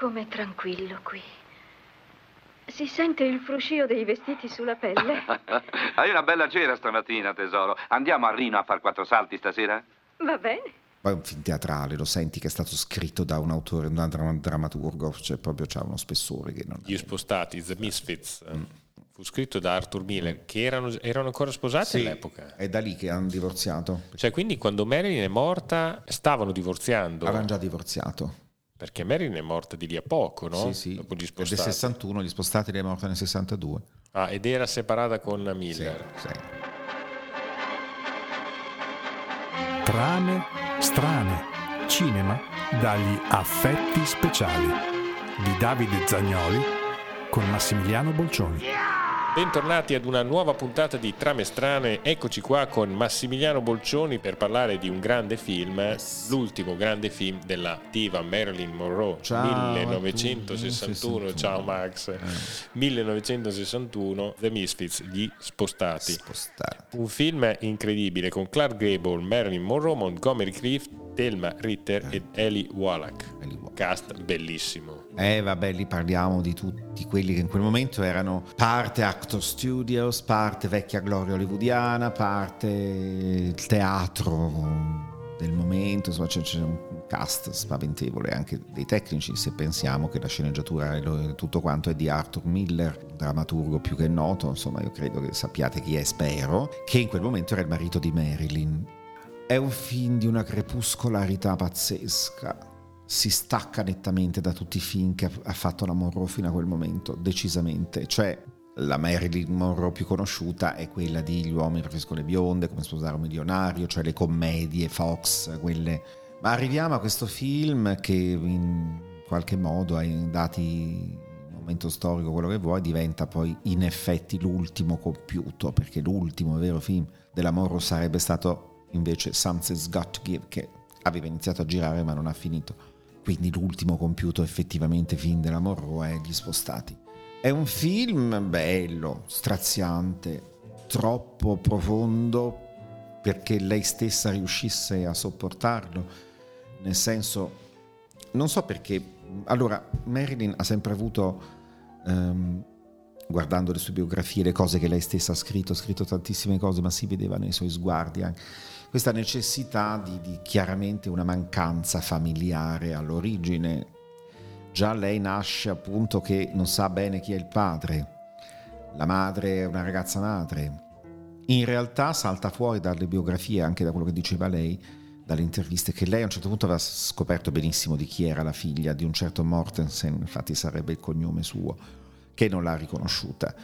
Com'è tranquillo qui. Si sente il fruscio dei vestiti sulla pelle. Hai una bella cera stamattina, tesoro. Andiamo a Rino a far quattro salti stasera? Va bene. Poi è un film teatrale, lo senti che è stato scritto da un autore, da un drammaturgo, cioè proprio c'ha uno spessore che non... Gli spostati, The Misfits. Mm. Fu scritto da Arthur Miller, che erano, erano ancora sposati Sì, all'epoca. È da lì che hanno divorziato. Cioè, quindi quando Marilyn è morta, stavano divorziando. Avevano già divorziato. Perché Marilyn è morta di lì a poco, no? Sì, sì. Dopo gli È del spostati. 61, gli spostati lei è morta nel 62. Ah, ed era separata con Miller. Sì. Trame strane. Cinema dagli affetti speciali di Davide Zagnoli con Massimiliano Bolcioni. Bentornati ad una nuova puntata di Trame Strane. Eccoci qua con Massimiliano Bolcioni per parlare di un grande film, l'ultimo grande film della diva Marilyn Monroe, Ciao a 1961. tutti. Ciao Max. 1961, The Misfits, Gli Spostati. Spostati. Un film incredibile con Clark Gable, Marilyn Monroe, Montgomery Clift, Thelma Ritter ed Ellie Wallach. Ellie Wallach. Cast bellissimo. Eh vabbè, lì parliamo di tutti quelli che in quel momento erano parte Actor Studios, parte vecchia gloria hollywoodiana, parte il teatro del momento, insomma c'è, c'è un cast spaventevole anche dei tecnici se pensiamo che la sceneggiatura e tutto quanto è di Arthur Miller, drammaturgo più che noto, insomma io credo che sappiate chi è, spero, che in quel momento era il marito di Marilyn. È un film di una crepuscolarità pazzesca. Si stacca nettamente da tutti i film che ha- fatto la Monroe fino a quel momento, decisamente. Cioè, la Marilyn Monroe più conosciuta è quella di Gli uomini preferiscono le bionde, come sposare un milionario, cioè le commedie Fox, quelle. Ma arriviamo a questo film che in qualche modo, ai dati momento storico, quello che vuoi, diventa poi in effetti l'ultimo compiuto, perché l'ultimo vero film della Monroe sarebbe stato invece Something's Got to Give, che aveva iniziato a girare ma non ha finito. Quindi l'ultimo compiuto effettivamente film della Monroe è Gli Spostati. È un film bello, straziante, troppo profondo perché lei stessa riuscisse a sopportarlo. Nel senso, non so perché. Allora, Marilyn ha sempre avuto, ehm, guardando le sue biografie, le cose che lei stessa ha scritto, ha scritto tantissime cose, ma si vedeva nei suoi sguardi anche questa necessità di, di chiaramente una mancanza familiare all'origine. Già lei nasce appunto che non sa bene chi è il padre, la madre è una ragazza madre. In realtà salta fuori dalle biografie, anche da quello che diceva lei, dalle interviste, che lei a un certo punto aveva scoperto benissimo di chi era la figlia, di un certo Mortensen, infatti sarebbe il cognome suo, che non l'ha riconosciuta.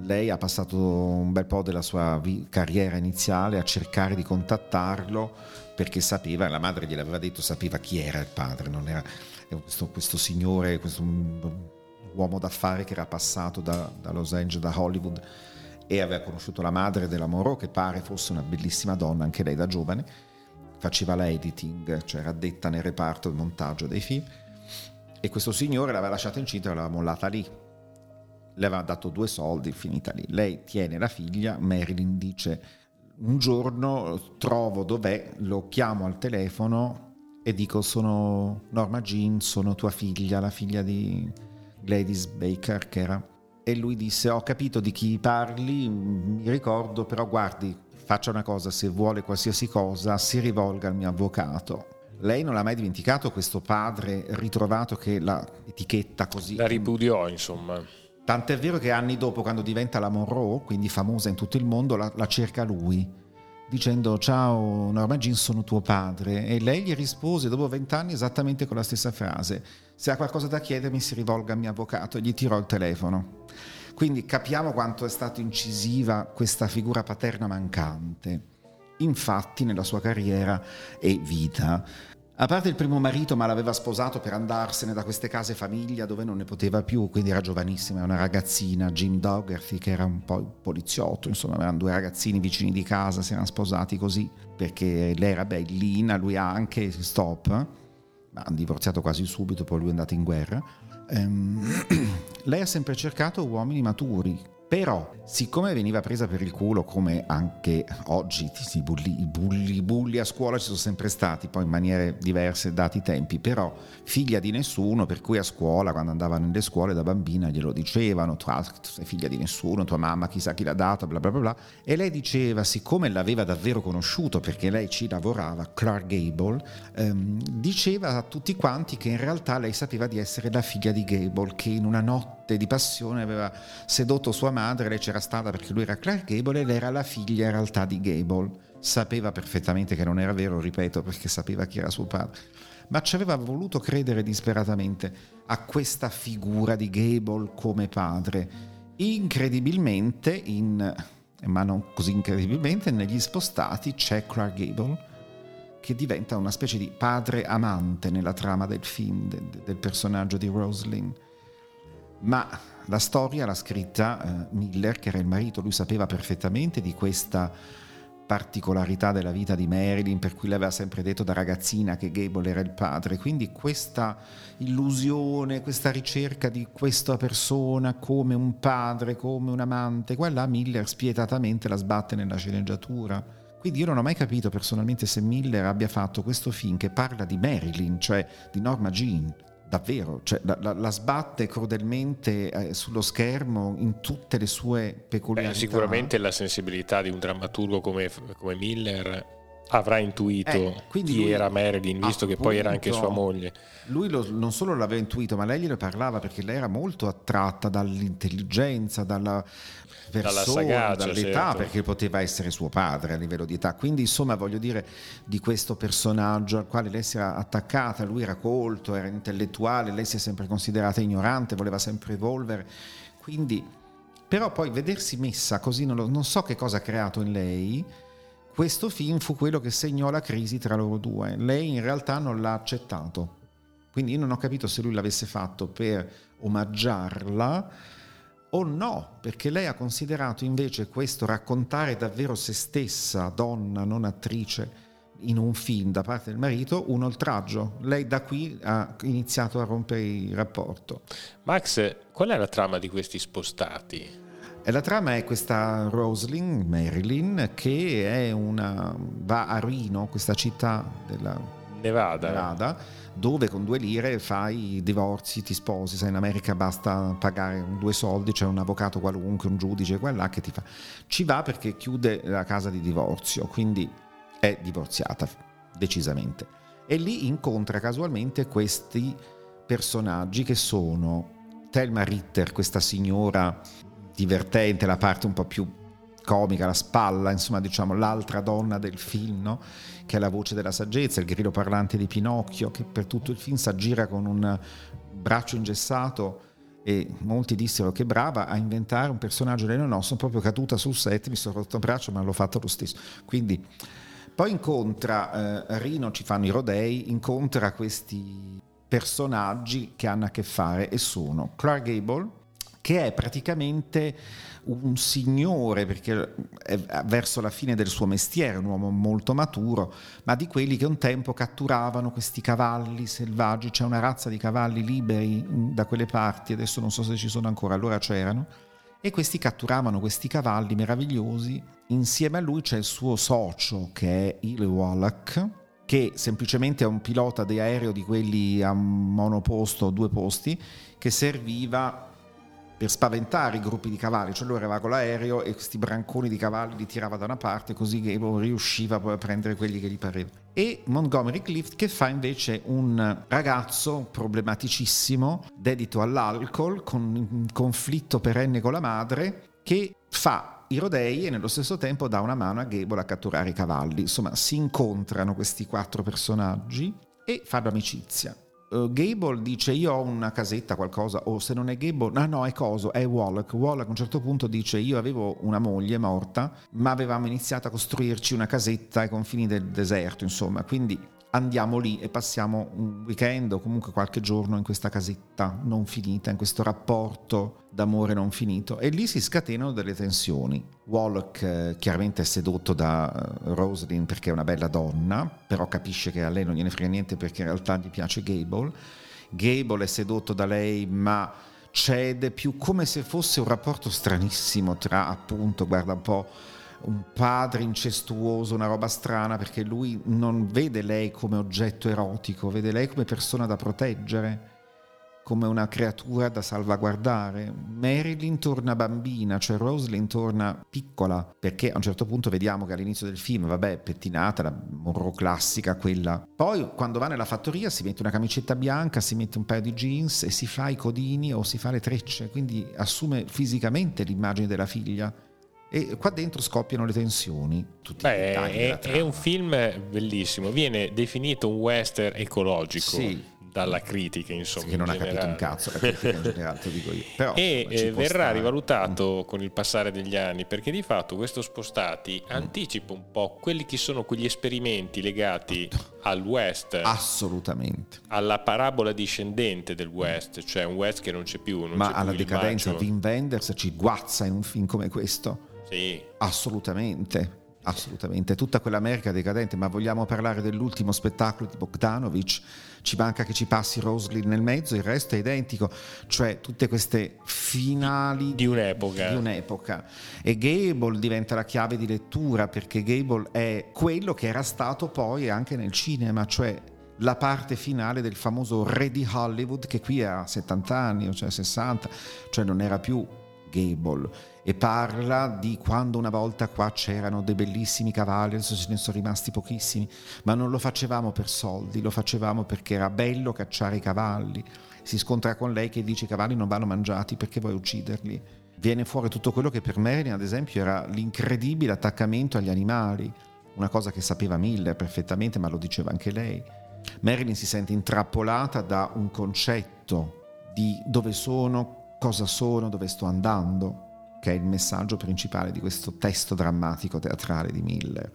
Lei ha passato un bel po' della sua vi- carriera iniziale a cercare di contattarlo perché sapeva, la madre gliel'aveva detto, sapeva chi era il padre, non era è questo, questo signore, questo uomo d'affari che era passato da, da Los Angeles, da Hollywood e aveva conosciuto la madre della Monroe che pare fosse una bellissima donna, anche lei da giovane, faceva la editing, cioè era addetta nel reparto del montaggio dei film. E questo signore l'aveva lasciata incinta e l'aveva mollata lì le aveva dato due soldi, finita lì. Lei tiene la figlia, Marilyn dice un giorno trovo dov'è, lo chiamo al telefono e dico sono Norma Jean, sono tua figlia, la figlia di Gladys Baker che era. E lui disse ho capito di chi parli, mi ricordo, però guardi, faccia una cosa, se vuole qualsiasi cosa si rivolga al mio avvocato. Lei non l'ha mai dimenticato questo padre ritrovato che la etichetta così. La ripudiò, insomma. Tant'è vero che anni dopo, quando diventa la Monroe, quindi famosa in tutto il mondo, la, la cerca lui, dicendo ciao Norma Jean, sono tuo padre. E lei gli rispose dopo vent'anni esattamente con la stessa frase. Se ha qualcosa da chiedermi si rivolga al mio avvocato e gli tirò il telefono. Quindi capiamo quanto è stata incisiva questa figura paterna mancante. Infatti nella sua carriera e vita a parte il primo marito, ma l'aveva sposato per andarsene da queste case famiglia dove non ne poteva più, quindi era giovanissima, era una ragazzina, Jim Dougherty, che era un po' il poliziotto, insomma, erano due ragazzini vicini di casa, si erano sposati così, perché lei era bellina, lui anche, stop, ma hanno divorziato quasi subito, poi lui è andato in guerra. Ehm, lei ha sempre cercato uomini maturi, Però, siccome veniva presa per il culo, come anche oggi i bulli, i bulli, bulli a scuola ci sono sempre stati, poi in maniere diverse dati i tempi, però figlia di nessuno, per cui a scuola, quando andava nelle scuole da bambina, glielo dicevano, tu sei figlia di nessuno, tua mamma chissà chi l'ha dato, bla bla bla bla. E lei diceva, siccome l'aveva davvero conosciuto, perché lei ci lavorava, Clark Gable, ehm, diceva a tutti quanti che in realtà lei sapeva di essere la figlia di Gable, che in una notte di passione aveva sedotto sua madre, lei c'era stata perché lui era Clark Gable e lei era la figlia in realtà di Gable. Sapeva perfettamente che non era vero, ripeto, perché sapeva chi era suo padre. Ma ci aveva voluto credere disperatamente a questa figura di Gable come padre. Incredibilmente, in, ma non così incredibilmente, negli spostati c'è Clark Gable che diventa una specie di padre amante nella trama del film, del, del personaggio di Rosalind. Ma la storia l'ha scritta eh, Miller, che era il marito, lui sapeva perfettamente di questa particolarità della vita di Marilyn, per cui le aveva sempre detto da ragazzina che Gable era il padre. Quindi questa illusione, questa ricerca di questa persona come un padre, come un amante, quella Miller spietatamente la sbatte nella sceneggiatura. Quindi io non ho mai capito personalmente se Miller abbia fatto questo film che parla di Marilyn, cioè di Norma Jean, davvero, cioè, la, la, la, sbatte crudelmente eh, sullo schermo in tutte le sue peculiarità. Beh, sicuramente la sensibilità di un drammaturgo come, come Miller avrà intuito eh, chi era Marilyn, visto appunto, che poi era anche sua moglie. Lui lo, non solo l'aveva intuito, ma lei glielo parlava perché lei era molto attratta dall'intelligenza, dalla persona, sagaccia, dall'età, certo. perché poteva essere suo padre a livello di età. Quindi, insomma, voglio dire di questo personaggio al quale lei si era attaccata, lui era colto, era intellettuale, lei si è sempre considerata ignorante, voleva sempre evolvere. Quindi, però poi vedersi messa così, non, lo, non so che cosa ha creato in lei, questo film fu quello che segnò la crisi tra loro due. Lei in realtà non l'ha accettato. Quindi io non ho capito se lui l'avesse fatto per omaggiarla o no, perché lei ha considerato invece questo raccontare davvero se stessa, donna, non attrice, in un film da parte del marito, un oltraggio. Lei da qui ha iniziato a rompere il rapporto. Max, qual è la trama di questi spostati? E la trama è questa Rosalind, Marilyn, che è una, va a Reno, questa città della Nevada. Nevada dove con due lire fai i divorzi, ti sposi, sai in America basta pagare due soldi, c'è un avvocato qualunque, un giudice, quella che ti fa. Ci va perché chiude la casa di divorzio, quindi è divorziata decisamente. E lì incontra casualmente questi personaggi che sono Thelma Ritter, questa signora divertente, la parte un po' più comica, la spalla, insomma diciamo l'altra donna del film, no? che è la voce della saggezza, il grillo parlante di Pinocchio, che per tutto il film si aggira con un braccio ingessato e molti dissero che brava a inventare un personaggio lei no, sono proprio caduta sul set, mi sono rotto il braccio ma l'ho fatto lo stesso. Quindi poi incontra, eh, Rino ci fanno i rodei, incontra questi personaggi che hanno a che fare e sono Clark Gable, che è praticamente un signore, perché è verso la fine del suo mestiere, un uomo molto maturo, ma di quelli che un tempo catturavano questi cavalli selvaggi, c'è una razza di cavalli liberi da quelle parti, adesso non so se ci sono ancora, allora c'erano, e questi catturavano questi cavalli meravigliosi, insieme a lui c'è il suo socio che è il Wallach, che semplicemente è un pilota di aereo di quelli a monoposto, due posti, che serviva per spaventare i gruppi di cavalli, cioè lui arrivava con l'aereo e questi branconi di cavalli li tirava da una parte così che riusciva poi a prendere quelli che gli pareva. E Montgomery Clift che fa invece un ragazzo problematicissimo, dedito all'alcol, con un conflitto perenne con la madre, che fa i rodei e nello stesso tempo dà una mano a Gable a catturare i cavalli. Insomma, si incontrano questi quattro personaggi e fanno amicizia uh, Gable dice io ho una casetta, qualcosa, o se non è Gable, no, no, è coso, è Wallach. Wallach a un certo punto dice io avevo una moglie morta, ma avevamo iniziato a costruirci una casetta ai confini del deserto, insomma, quindi andiamo lì e passiamo un weekend o comunque qualche giorno in questa casetta non finita, in questo rapporto d'amore non finito e lì si scatenano delle tensioni. Wallach eh, chiaramente è sedotto da uh, Rosalind perché è una bella donna, però capisce che a lei non gliene frega niente perché in realtà gli piace Gable. Gable è sedotto da lei ma cede più come se fosse un rapporto stranissimo tra appunto, guarda un po' un padre incestuoso, una roba strana, perché lui non vede lei come oggetto erotico, vede lei come persona da proteggere, come una creatura da salvaguardare. Marilyn torna bambina, cioè Rosalind torna piccola, perché a un certo punto vediamo che all'inizio del film, vabbè, pettinata, la Monroe classica, quella. Poi quando va nella fattoria si mette una camicetta bianca, si mette un paio di jeans e si fa i codini o si fa le trecce, quindi assume fisicamente l'immagine della figlia e qua dentro scoppiano le tensioni. Tutti Beh, è, è, un film bellissimo, viene definito un western ecologico. Sì. Dalla critica, insomma. Che non ha capito un cazzo la critica in generale, te dico io. Però, e eh, verrà stare. rivalutato mm. con il passare degli anni, perché di fatto questo spostati mm. anticipa un po' quelli che sono quegli esperimenti legati al West. Assolutamente. Alla parabola discendente del West, cioè un West che non c'è più. Non Ma c'è alla più decadenza, Wim Wenders ci guazza in un film come questo sì. Assolutamente. Assolutamente, tutta quell'America decadente, ma vogliamo parlare dell'ultimo spettacolo di Bogdanovich? Ci manca che ci passi Roslyn nel mezzo, il resto è identico, cioè tutte queste finali di un'epoca. Di un'epoca. E Gable diventa la chiave di lettura perché Gable è quello che era stato poi anche nel cinema, cioè la parte finale del famoso Re di Hollywood che qui ha 70 anni, cioè 60, cioè non era più Gable e parla di quando una volta qua c'erano dei bellissimi cavalli, adesso ce ne sono rimasti pochissimi, ma non lo facevamo per soldi, lo facevamo perché era bello cacciare i cavalli. Si scontra con lei che dice i cavalli non vanno mangiati perché vuoi ucciderli. Viene fuori tutto quello che per Marilyn, ad esempio, era l'incredibile attaccamento agli animali, una cosa che sapeva Miller perfettamente, ma lo diceva anche lei. Marilyn si sente intrappolata da un concetto di dove sono, cosa sono, dove sto andando che è il messaggio principale di questo testo drammatico teatrale di Miller.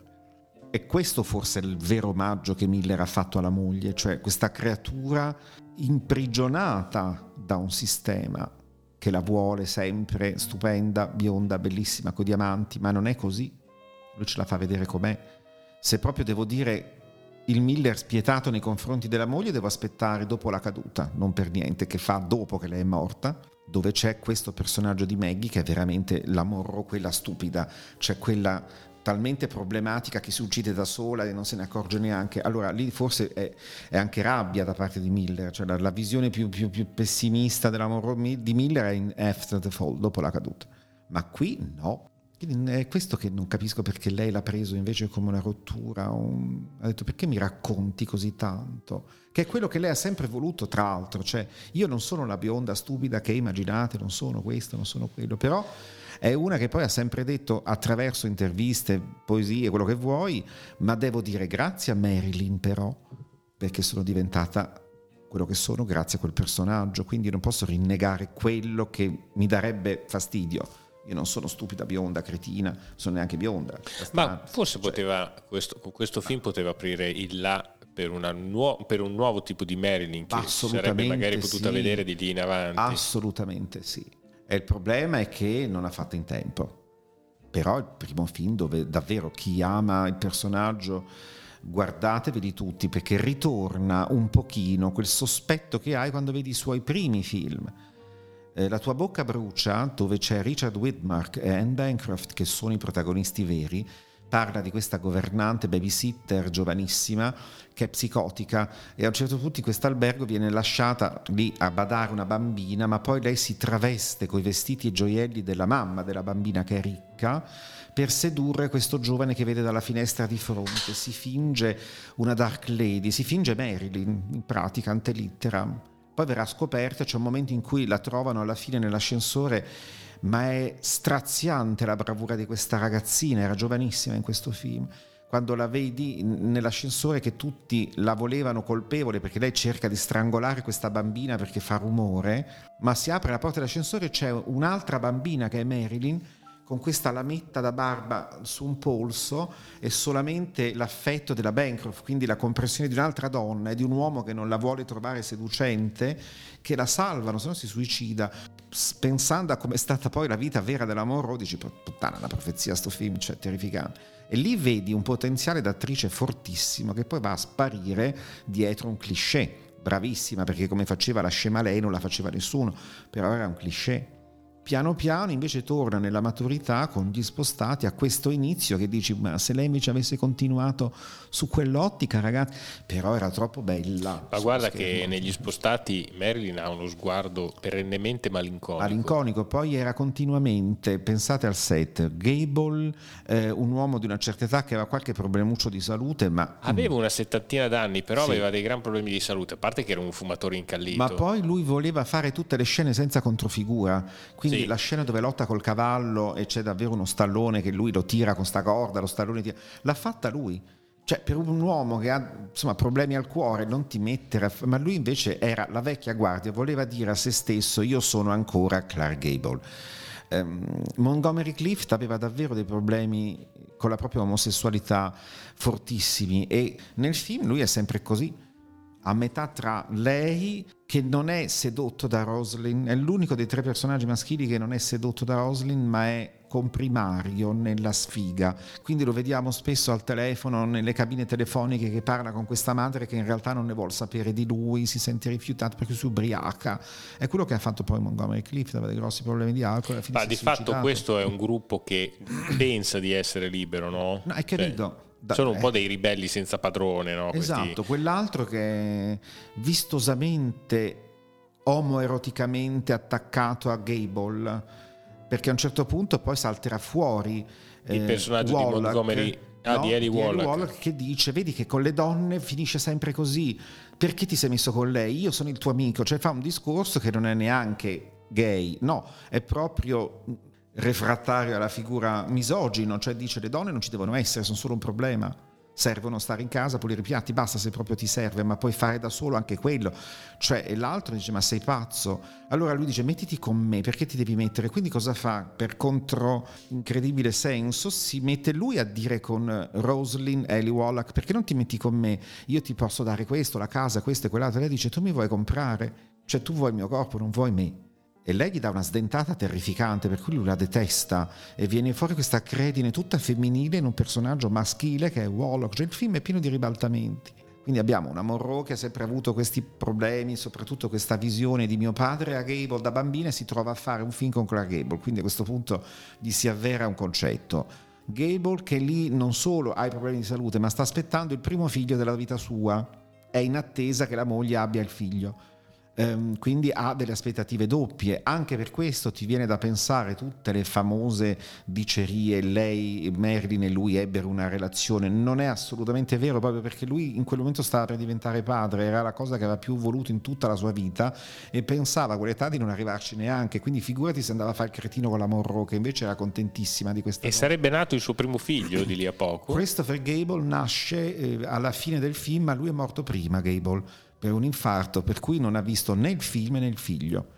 E questo forse è il vero omaggio che Miller ha fatto alla moglie, cioè questa creatura imprigionata da un sistema che la vuole sempre stupenda, bionda, bellissima, con diamanti, ma non è così. Lui ce la fa vedere com'è. Se proprio devo dire il Miller spietato nei confronti della moglie, devo aspettare dopo la caduta, non per niente, che fa dopo che lei è morta, dove c'è questo personaggio di Maggie che è veramente la Morro, quella stupida, c'è quella talmente problematica che si uccide da sola e non se ne accorge neanche. Allora lì forse è, è anche rabbia da parte di Miller, cioè la, la visione più, più, più, pessimista della Morro di Miller è in After the Fall, dopo la caduta. Ma qui no. È questo che non capisco perché lei l'ha preso invece come una rottura. Un... Ha detto perché mi racconti così tanto? che è quello che lei ha sempre voluto, tra l'altro, cioè io non sono la bionda stupida che immaginate, non sono questo, non sono quello, però è una che poi ha sempre detto attraverso interviste, poesie, quello che vuoi, ma devo dire grazie a Marilyn però, perché sono diventata quello che sono grazie a quel personaggio, quindi non posso rinnegare quello che mi darebbe fastidio. Io non sono stupida, bionda, cretina, sono neanche bionda. Ma forse cioè, poteva, questo, questo film poteva aprire il là per, nuo- per, un nuovo tipo di Marilyn che sarebbe magari potuta sì. vedere di lì in avanti. Assolutamente sì. E il problema è che non ha fatto in tempo. Però è il primo film dove davvero chi ama il personaggio guardateveli tutti perché ritorna un pochino quel sospetto che hai quando vedi i suoi primi film. Eh, La tua bocca brucia, dove c'è Richard Widmark e Anne Bancroft che sono i protagonisti veri, parla di questa governante babysitter giovanissima che è psicotica e a un certo punto in questo albergo viene lasciata lì a badare una bambina, ma poi lei si traveste coi vestiti e gioielli della mamma della bambina che è ricca per sedurre questo giovane che vede dalla finestra di fronte, si finge una dark lady, si finge Marilyn in pratica, ante litteram. Poi verrà scoperta, c'è un momento in cui la trovano alla fine nell'ascensore ma è straziante la bravura di questa ragazzina, era giovanissima in questo film. Quando la vedi nell'ascensore che tutti la volevano colpevole perché lei cerca di strangolare questa bambina perché fa rumore, ma si apre la porta dell'ascensore e c'è un'altra bambina che è Marilyn con questa lametta da barba su un polso e solamente l'affetto della Bancroft, quindi la comprensione di un'altra donna e di un uomo che non la vuole trovare seducente, che la salvano, se no si suicida. Pensando a come è stata poi la vita vera della Monroe, dici, puttana, la profezia, sto film, cioè, terrificante. E lì vedi un potenziale d'attrice fortissimo che poi va a sparire dietro un cliché bravissima perché come faceva la scema lei non la faceva nessuno, però era un cliché. Piano piano invece torna nella maturità con gli spostati a questo inizio che dici ma se lei invece avesse continuato su quell'ottica ragazzi, però era troppo bella. Ma guarda che negli spostati Marilyn ha uno sguardo perennemente malinconico. Malinconico, poi era continuamente, pensate al set, Gable, eh, un uomo di una certa età che aveva qualche problemuccio di salute, ma... Aveva una settantina d'anni, però sì. aveva dei gran problemi di salute, a parte che era un fumatore incallito. Ma poi lui voleva fare tutte le scene senza controfigura, quindi sì. La scena dove lotta col cavallo e c'è davvero uno stallone che lui lo tira con sta corda, lo stallone tira, l'ha fatta lui. Cioè, per un uomo che ha insomma, problemi al cuore, non ti mettere. Ma lui invece era la vecchia guardia, voleva dire a se stesso: Io sono ancora Clark Gable. Um, Montgomery Clift aveva davvero dei problemi con la propria omosessualità fortissimi e nel film lui è sempre così a metà tra lei che non è sedotto da Roslyn, è l'unico dei tre personaggi maschili che non è sedotto da Roslyn, ma è comprimario nella sfiga. Quindi lo vediamo spesso al telefono, nelle cabine telefoniche che parla con questa madre che in realtà non ne vuole sapere di lui, si sente rifiutato perché si ubriaca. È quello che ha fatto poi Montgomery Clift, aveva dei grossi problemi di alcol. Ma di fatto questo è un gruppo che pensa di essere libero, no? No, è capito. Cioè da, Sono un po' dei ribelli senza padrone, no? Esatto, Questi... quell'altro che è vistosamente omoeroticamente attaccato a Gable, perché a un certo punto poi salterà fuori il eh, personaggio Wallach, di Montgomery Ah, no, di Ellie Wallach. Wallach. che dice vedi che con le donne finisce sempre così perché ti sei messo con lei io sono il tuo amico cioè fa un discorso che non è neanche gay no è proprio refrattario alla figura misogino, cioè dice le donne non ci devono essere, sono solo un problema. Servono stare in casa, pulire i piatti, basta se proprio ti serve, ma puoi fare da solo anche quello. Cioè, e l'altro dice: Ma sei pazzo? Allora lui dice: Mettiti con me, perché ti devi mettere? Quindi cosa fa? Per contro incredibile senso, si mette lui a dire con Roslyn, Ellie Wallach: Perché non ti metti con me? Io ti posso dare questo, la casa, questo e quell'altro. Lei dice: Tu mi vuoi comprare? Cioè, tu vuoi il mio corpo, non vuoi me e lei gli dà una sdentata terrificante per cui lui la detesta. E viene fuori questa credine tutta femminile in un personaggio maschile che è Warlock, cioè il film è pieno di ribaltamenti. Quindi abbiamo una Monroe che ha sempre avuto questi problemi, soprattutto questa visione di mio padre a Gable da bambina e si trova a fare un film con Clark Gable, quindi a questo punto gli si avvera un concetto. Gable che lì non solo ha i problemi di salute, ma sta aspettando il primo figlio della vita sua, è in attesa che la moglie abbia il figlio ehm, quindi ha delle aspettative doppie. Anche per questo ti viene da pensare tutte le famose dicerie, lei, Marilyn e lui ebbero una relazione. Non è assolutamente vero, proprio perché lui in quel momento stava per diventare padre, era la cosa che aveva più voluto in tutta la sua vita e pensava a quell'età di non arrivarci neanche. Quindi figurati se andava a fare il cretino con la Monroe, che invece era contentissima di questa e cosa. Sarebbe nato il suo primo figlio di lì a poco. Christopher Gable nasce eh, alla fine del film, ma lui è morto prima, Gable per un infarto, per cui non ha visto né il film né il figlio.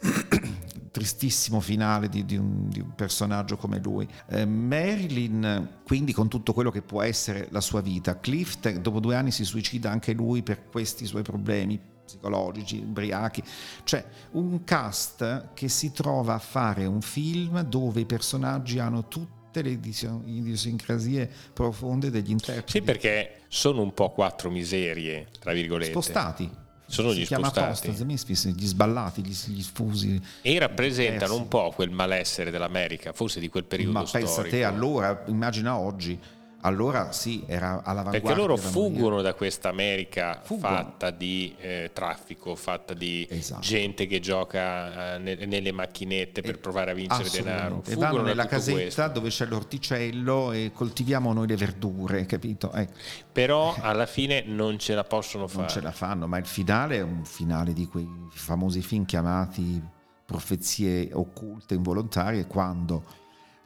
Tristissimo finale di, di, un, di, un, personaggio come lui. Eh, Marilyn, quindi con tutto quello che può essere la sua vita, Clift dopo due anni si suicida anche lui per questi suoi problemi psicologici, ubriachi, cioè un cast che si trova a fare un film dove i personaggi hanno tutti tutte le idiosincrasie profonde degli interpreti. Sì, perché sono un po' quattro miserie, tra virgolette. Spostati. Sono si gli spostati. Gli sballati, gli, gli sfusi. E rappresentano un po' quel malessere dell'America, forse di quel periodo Ma storico. Ma pensa te, allora, immagina oggi allora sì, era all'avanguardia. Perché loro fuggono da questa America fatta di eh, traffico, fatta di esatto. gente che gioca eh, ne, nelle macchinette per provare a vincere denaro. E vanno nella casetta questo. dove c'è l'orticello e coltiviamo noi le verdure, capito? Ecco. Però alla fine non ce la possono fare. Non ce la fanno, ma il finale è un finale di quei famosi film chiamati profezie occulte involontarie quando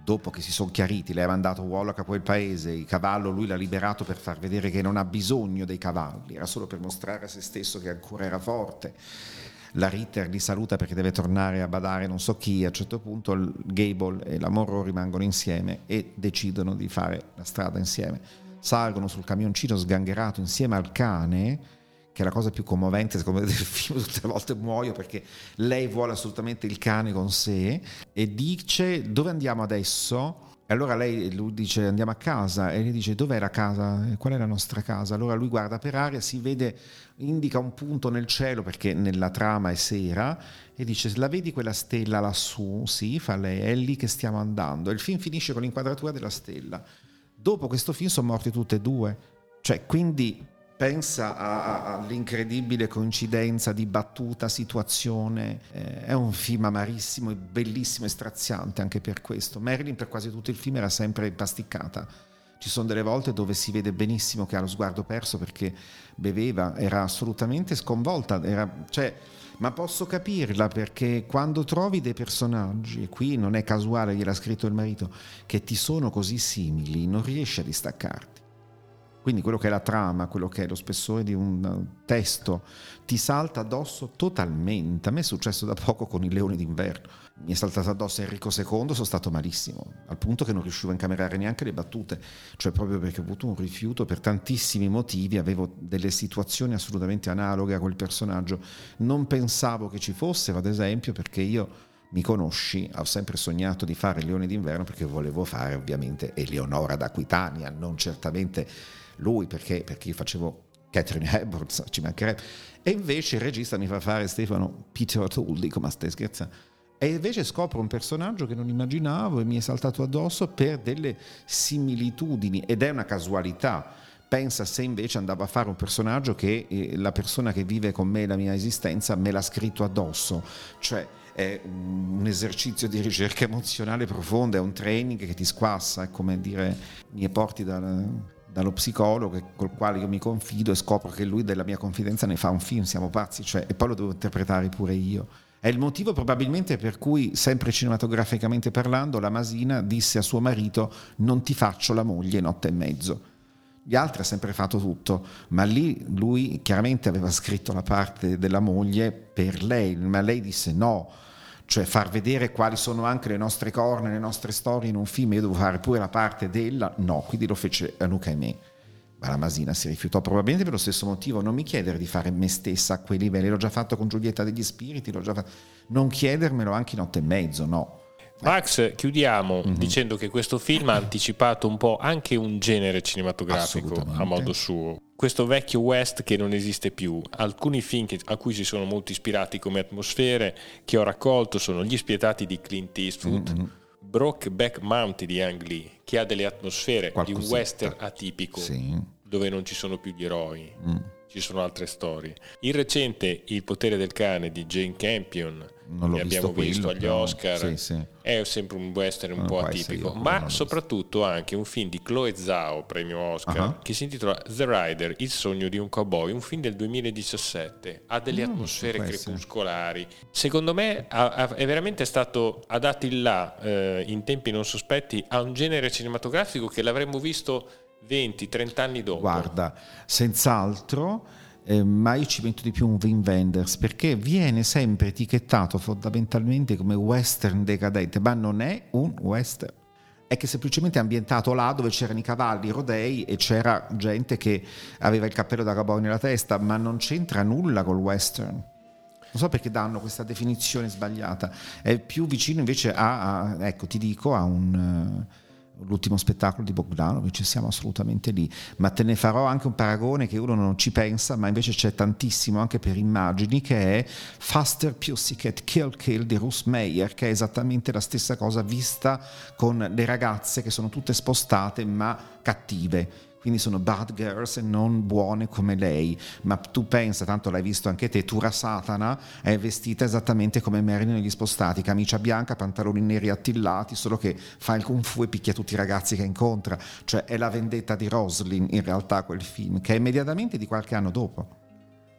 dopo che si sono chiariti, lei ha mandato Wallach a quel paese, il cavallo lui l'ha liberato per far vedere che non ha bisogno dei cavalli, era solo per mostrare a se stesso che ancora era forte. La Ritter li saluta perché deve tornare a badare non so chi, a un certo punto Gable e la Monroe rimangono insieme e decidono di fare la strada insieme. Salgono sul camioncino sgangherato insieme al cane, che è la cosa più commovente secondo me del film, tutte le volte muoio perché lei vuole assolutamente il cane con sé e dice dove andiamo adesso? E allora lei lui dice andiamo a casa e lei dice dov'è la casa? Qual è la nostra casa? Allora lui guarda per aria, si vede, indica un punto nel cielo perché nella trama è sera e dice la vedi quella stella lassù? Sì, fa lei, è lì che stiamo andando. E il film finisce con l'inquadratura della stella. Dopo questo film sono morti tutte e due. Cioè, quindi pensa all'incredibile coincidenza di battuta, situazione. Eh, è un film amarissimo e bellissimo e straziante anche per questo. Marilyn per quasi tutto il film era sempre impasticcata. Ci sono delle volte dove si vede benissimo che ha lo sguardo perso perché beveva, era assolutamente sconvolta. Era, cioè, ma posso capirla perché quando trovi dei personaggi, e qui non è casuale, gliel'ha scritto il marito, che ti sono così simili, non riesci a distaccarti. Quindi quello che è la trama, quello che è lo spessore di un testo, ti salta addosso totalmente. A me è successo da poco con il Leone d'inverno. Mi è saltato addosso Enrico II, sono stato malissimo, al punto che non riuscivo a incamerare neanche le battute, cioè proprio perché ho avuto un rifiuto per tantissimi motivi, avevo delle situazioni assolutamente analoghe a quel personaggio. Non pensavo che ci fosse, ad esempio, perché io mi conosci, ho sempre sognato di fare Leone d'inverno perché volevo fare ovviamente Eleonora d'Aquitania, non certamente lui perché, perché io facevo Catherine Hepburn, ci mancherebbe. E invece il regista mi fa fare Stefano Peter O'Toole, dico ma stai scherzando? E invece scopro un personaggio che non immaginavo e mi è saltato addosso per delle similitudini ed è una casualità. Pensa se invece andavo a fare un personaggio che eh, la persona che vive con me la mia esistenza me l'ha scritto addosso. Cioè è un esercizio di ricerca emozionale profonda, è un training che ti squassa, è come dire mi porti dal, dallo psicologo col quale io mi confido e scopro che lui della mia confidenza ne fa un film, siamo pazzi, cioè, e poi lo devo interpretare pure io. È il motivo probabilmente per cui, sempre cinematograficamente parlando, la Masina disse a suo marito non ti faccio la moglie notte e mezzo. Gli altri ha sempre fatto tutto, ma lì lui chiaramente aveva scritto la parte della moglie per lei, ma lei disse no, cioè far vedere quali sono anche le nostre corna, le nostre storie in un film, io devo fare pure la parte della, no, quindi lo fece a Luca e me. Ma la Masina si rifiutò probabilmente per lo stesso motivo, non mi chiedere di fare me stessa a quei livelli, l'ho già fatto con Giulietta degli Spiriti, l'ho già fatto, non chiedermelo anche in notte e mezzo, no. Max, chiudiamo mm-hmm. dicendo che questo film ha anticipato un po' anche un genere cinematografico a modo suo. Questo vecchio West che non esiste più. Alcuni film che, a cui si sono molto ispirati come atmosfere che ho raccolto sono Gli spietati di Clint Eastwood, mm-hmm. Brokeback Mountain di Ang Lee, che ha delle atmosfere Qualcosetta. di un western atipico, sì. dove non ci sono più gli eroi. Mm ci sono altre storie. Il recente Il potere del cane di Jane Campion, non l'ho che abbiamo visto, agli però, Oscar, sì, sì. è sempre un western un non po' atipico, ma soprattutto anche un film di Chloe Zhao, premio Oscar, uh-huh. che si intitola The Rider, il sogno di un cowboy, un film del 2017, ha delle non atmosfere crepuscolari. Secondo me è veramente stato adatto in là, eh, in tempi non sospetti, a un genere cinematografico che l'avremmo visto 20-30 anni dopo. Guarda, senz'altro. Eh, ma io ci metto di più un Wim Wenders perché viene sempre etichettato fondamentalmente come western decadente, ma non è un western. È che semplicemente è ambientato là dove c'erano i cavalli, i rodei e c'era gente che aveva il cappello da cowboy nella testa, ma non c'entra nulla col western. Non so perché danno questa definizione sbagliata. È più vicino invece a, a ecco, ti dico, a un. L'ultimo spettacolo di Bogdanovic, siamo assolutamente lì, ma te ne farò anche un paragone che uno non ci pensa, ma invece c'è tantissimo anche per immagini, che è Faster Pussycat Kill Kill di Russ Meyer, che è esattamente la stessa cosa vista con le ragazze che sono tutte spostate ma cattive quindi sono bad girls e non buone come lei, ma tu pensa, tanto l'hai visto anche te, Tura Satana è vestita esattamente come Marilyn negli spostati, camicia bianca, pantaloni neri attillati, solo che fa il kung fu e picchia tutti i ragazzi che incontra, cioè è la vendetta di Roslyn in realtà quel film, che è immediatamente di qualche anno dopo.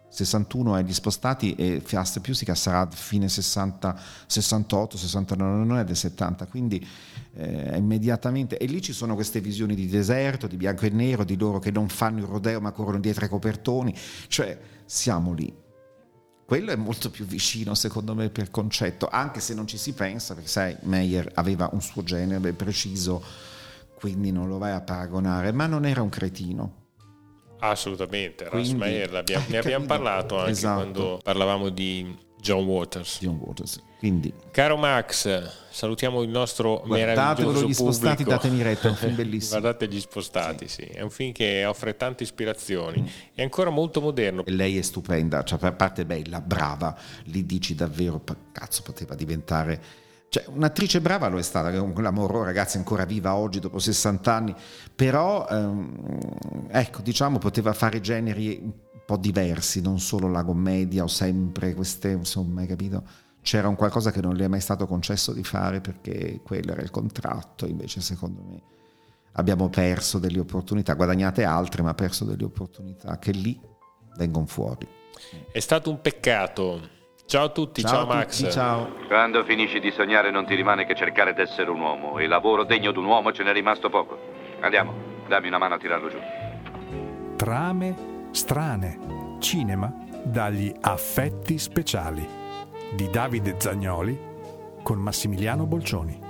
61 è gli spostati e Fast Musica sarà fine 60, 68, 69, non è del 70, quindi eh, immediatamente. E lì ci sono queste visioni di deserto, di bianco e nero, di loro che non fanno il rodeo ma corrono dietro ai copertoni, cioè siamo lì. Quello è molto più vicino secondo me per concetto, anche se non ci si pensa, perché sai, Meyer aveva un suo genere ben preciso, quindi non lo vai a paragonare, ma non era un cretino Assolutamente, Quindi, Rasmayer, ne abbiamo parlato anche esatto. quando parlavamo di John Waters. John Waters. Quindi, Caro Max, salutiamo il nostro meraviglioso gli spostati, pubblico. datemi retta, è un film bellissimo. Guardate gli spostati, sì. È un film che offre tante ispirazioni. È ancora molto moderno. E lei è stupenda, cioè, a parte bella, brava, lì dici davvero, cazzo, poteva diventare... Cioè, un'attrice brava lo è stata, la Moreau, ragazzi, è ancora viva oggi dopo 60 anni, però, ehm, ecco, diciamo, poteva fare generi un po' diversi, non solo la commedia o sempre queste, insomma, hai capito? C'era un qualcosa che non le è mai stato concesso di fare perché quello era il contratto, invece secondo me abbiamo perso delle opportunità, guadagnate altre, ma perso delle opportunità che lì vengono fuori. È stato un peccato. Ciao a tutti, ciao, a Max. tutti, ciao. Quando finisci di sognare non ti rimane che cercare d'essere un uomo. E lavoro degno di un uomo ce n'è rimasto poco. Andiamo, dammi una mano a tirarlo giù. Trame strane. Cinema dagli affetti speciali di Davide Zagnoli con Massimiliano Bolcioni.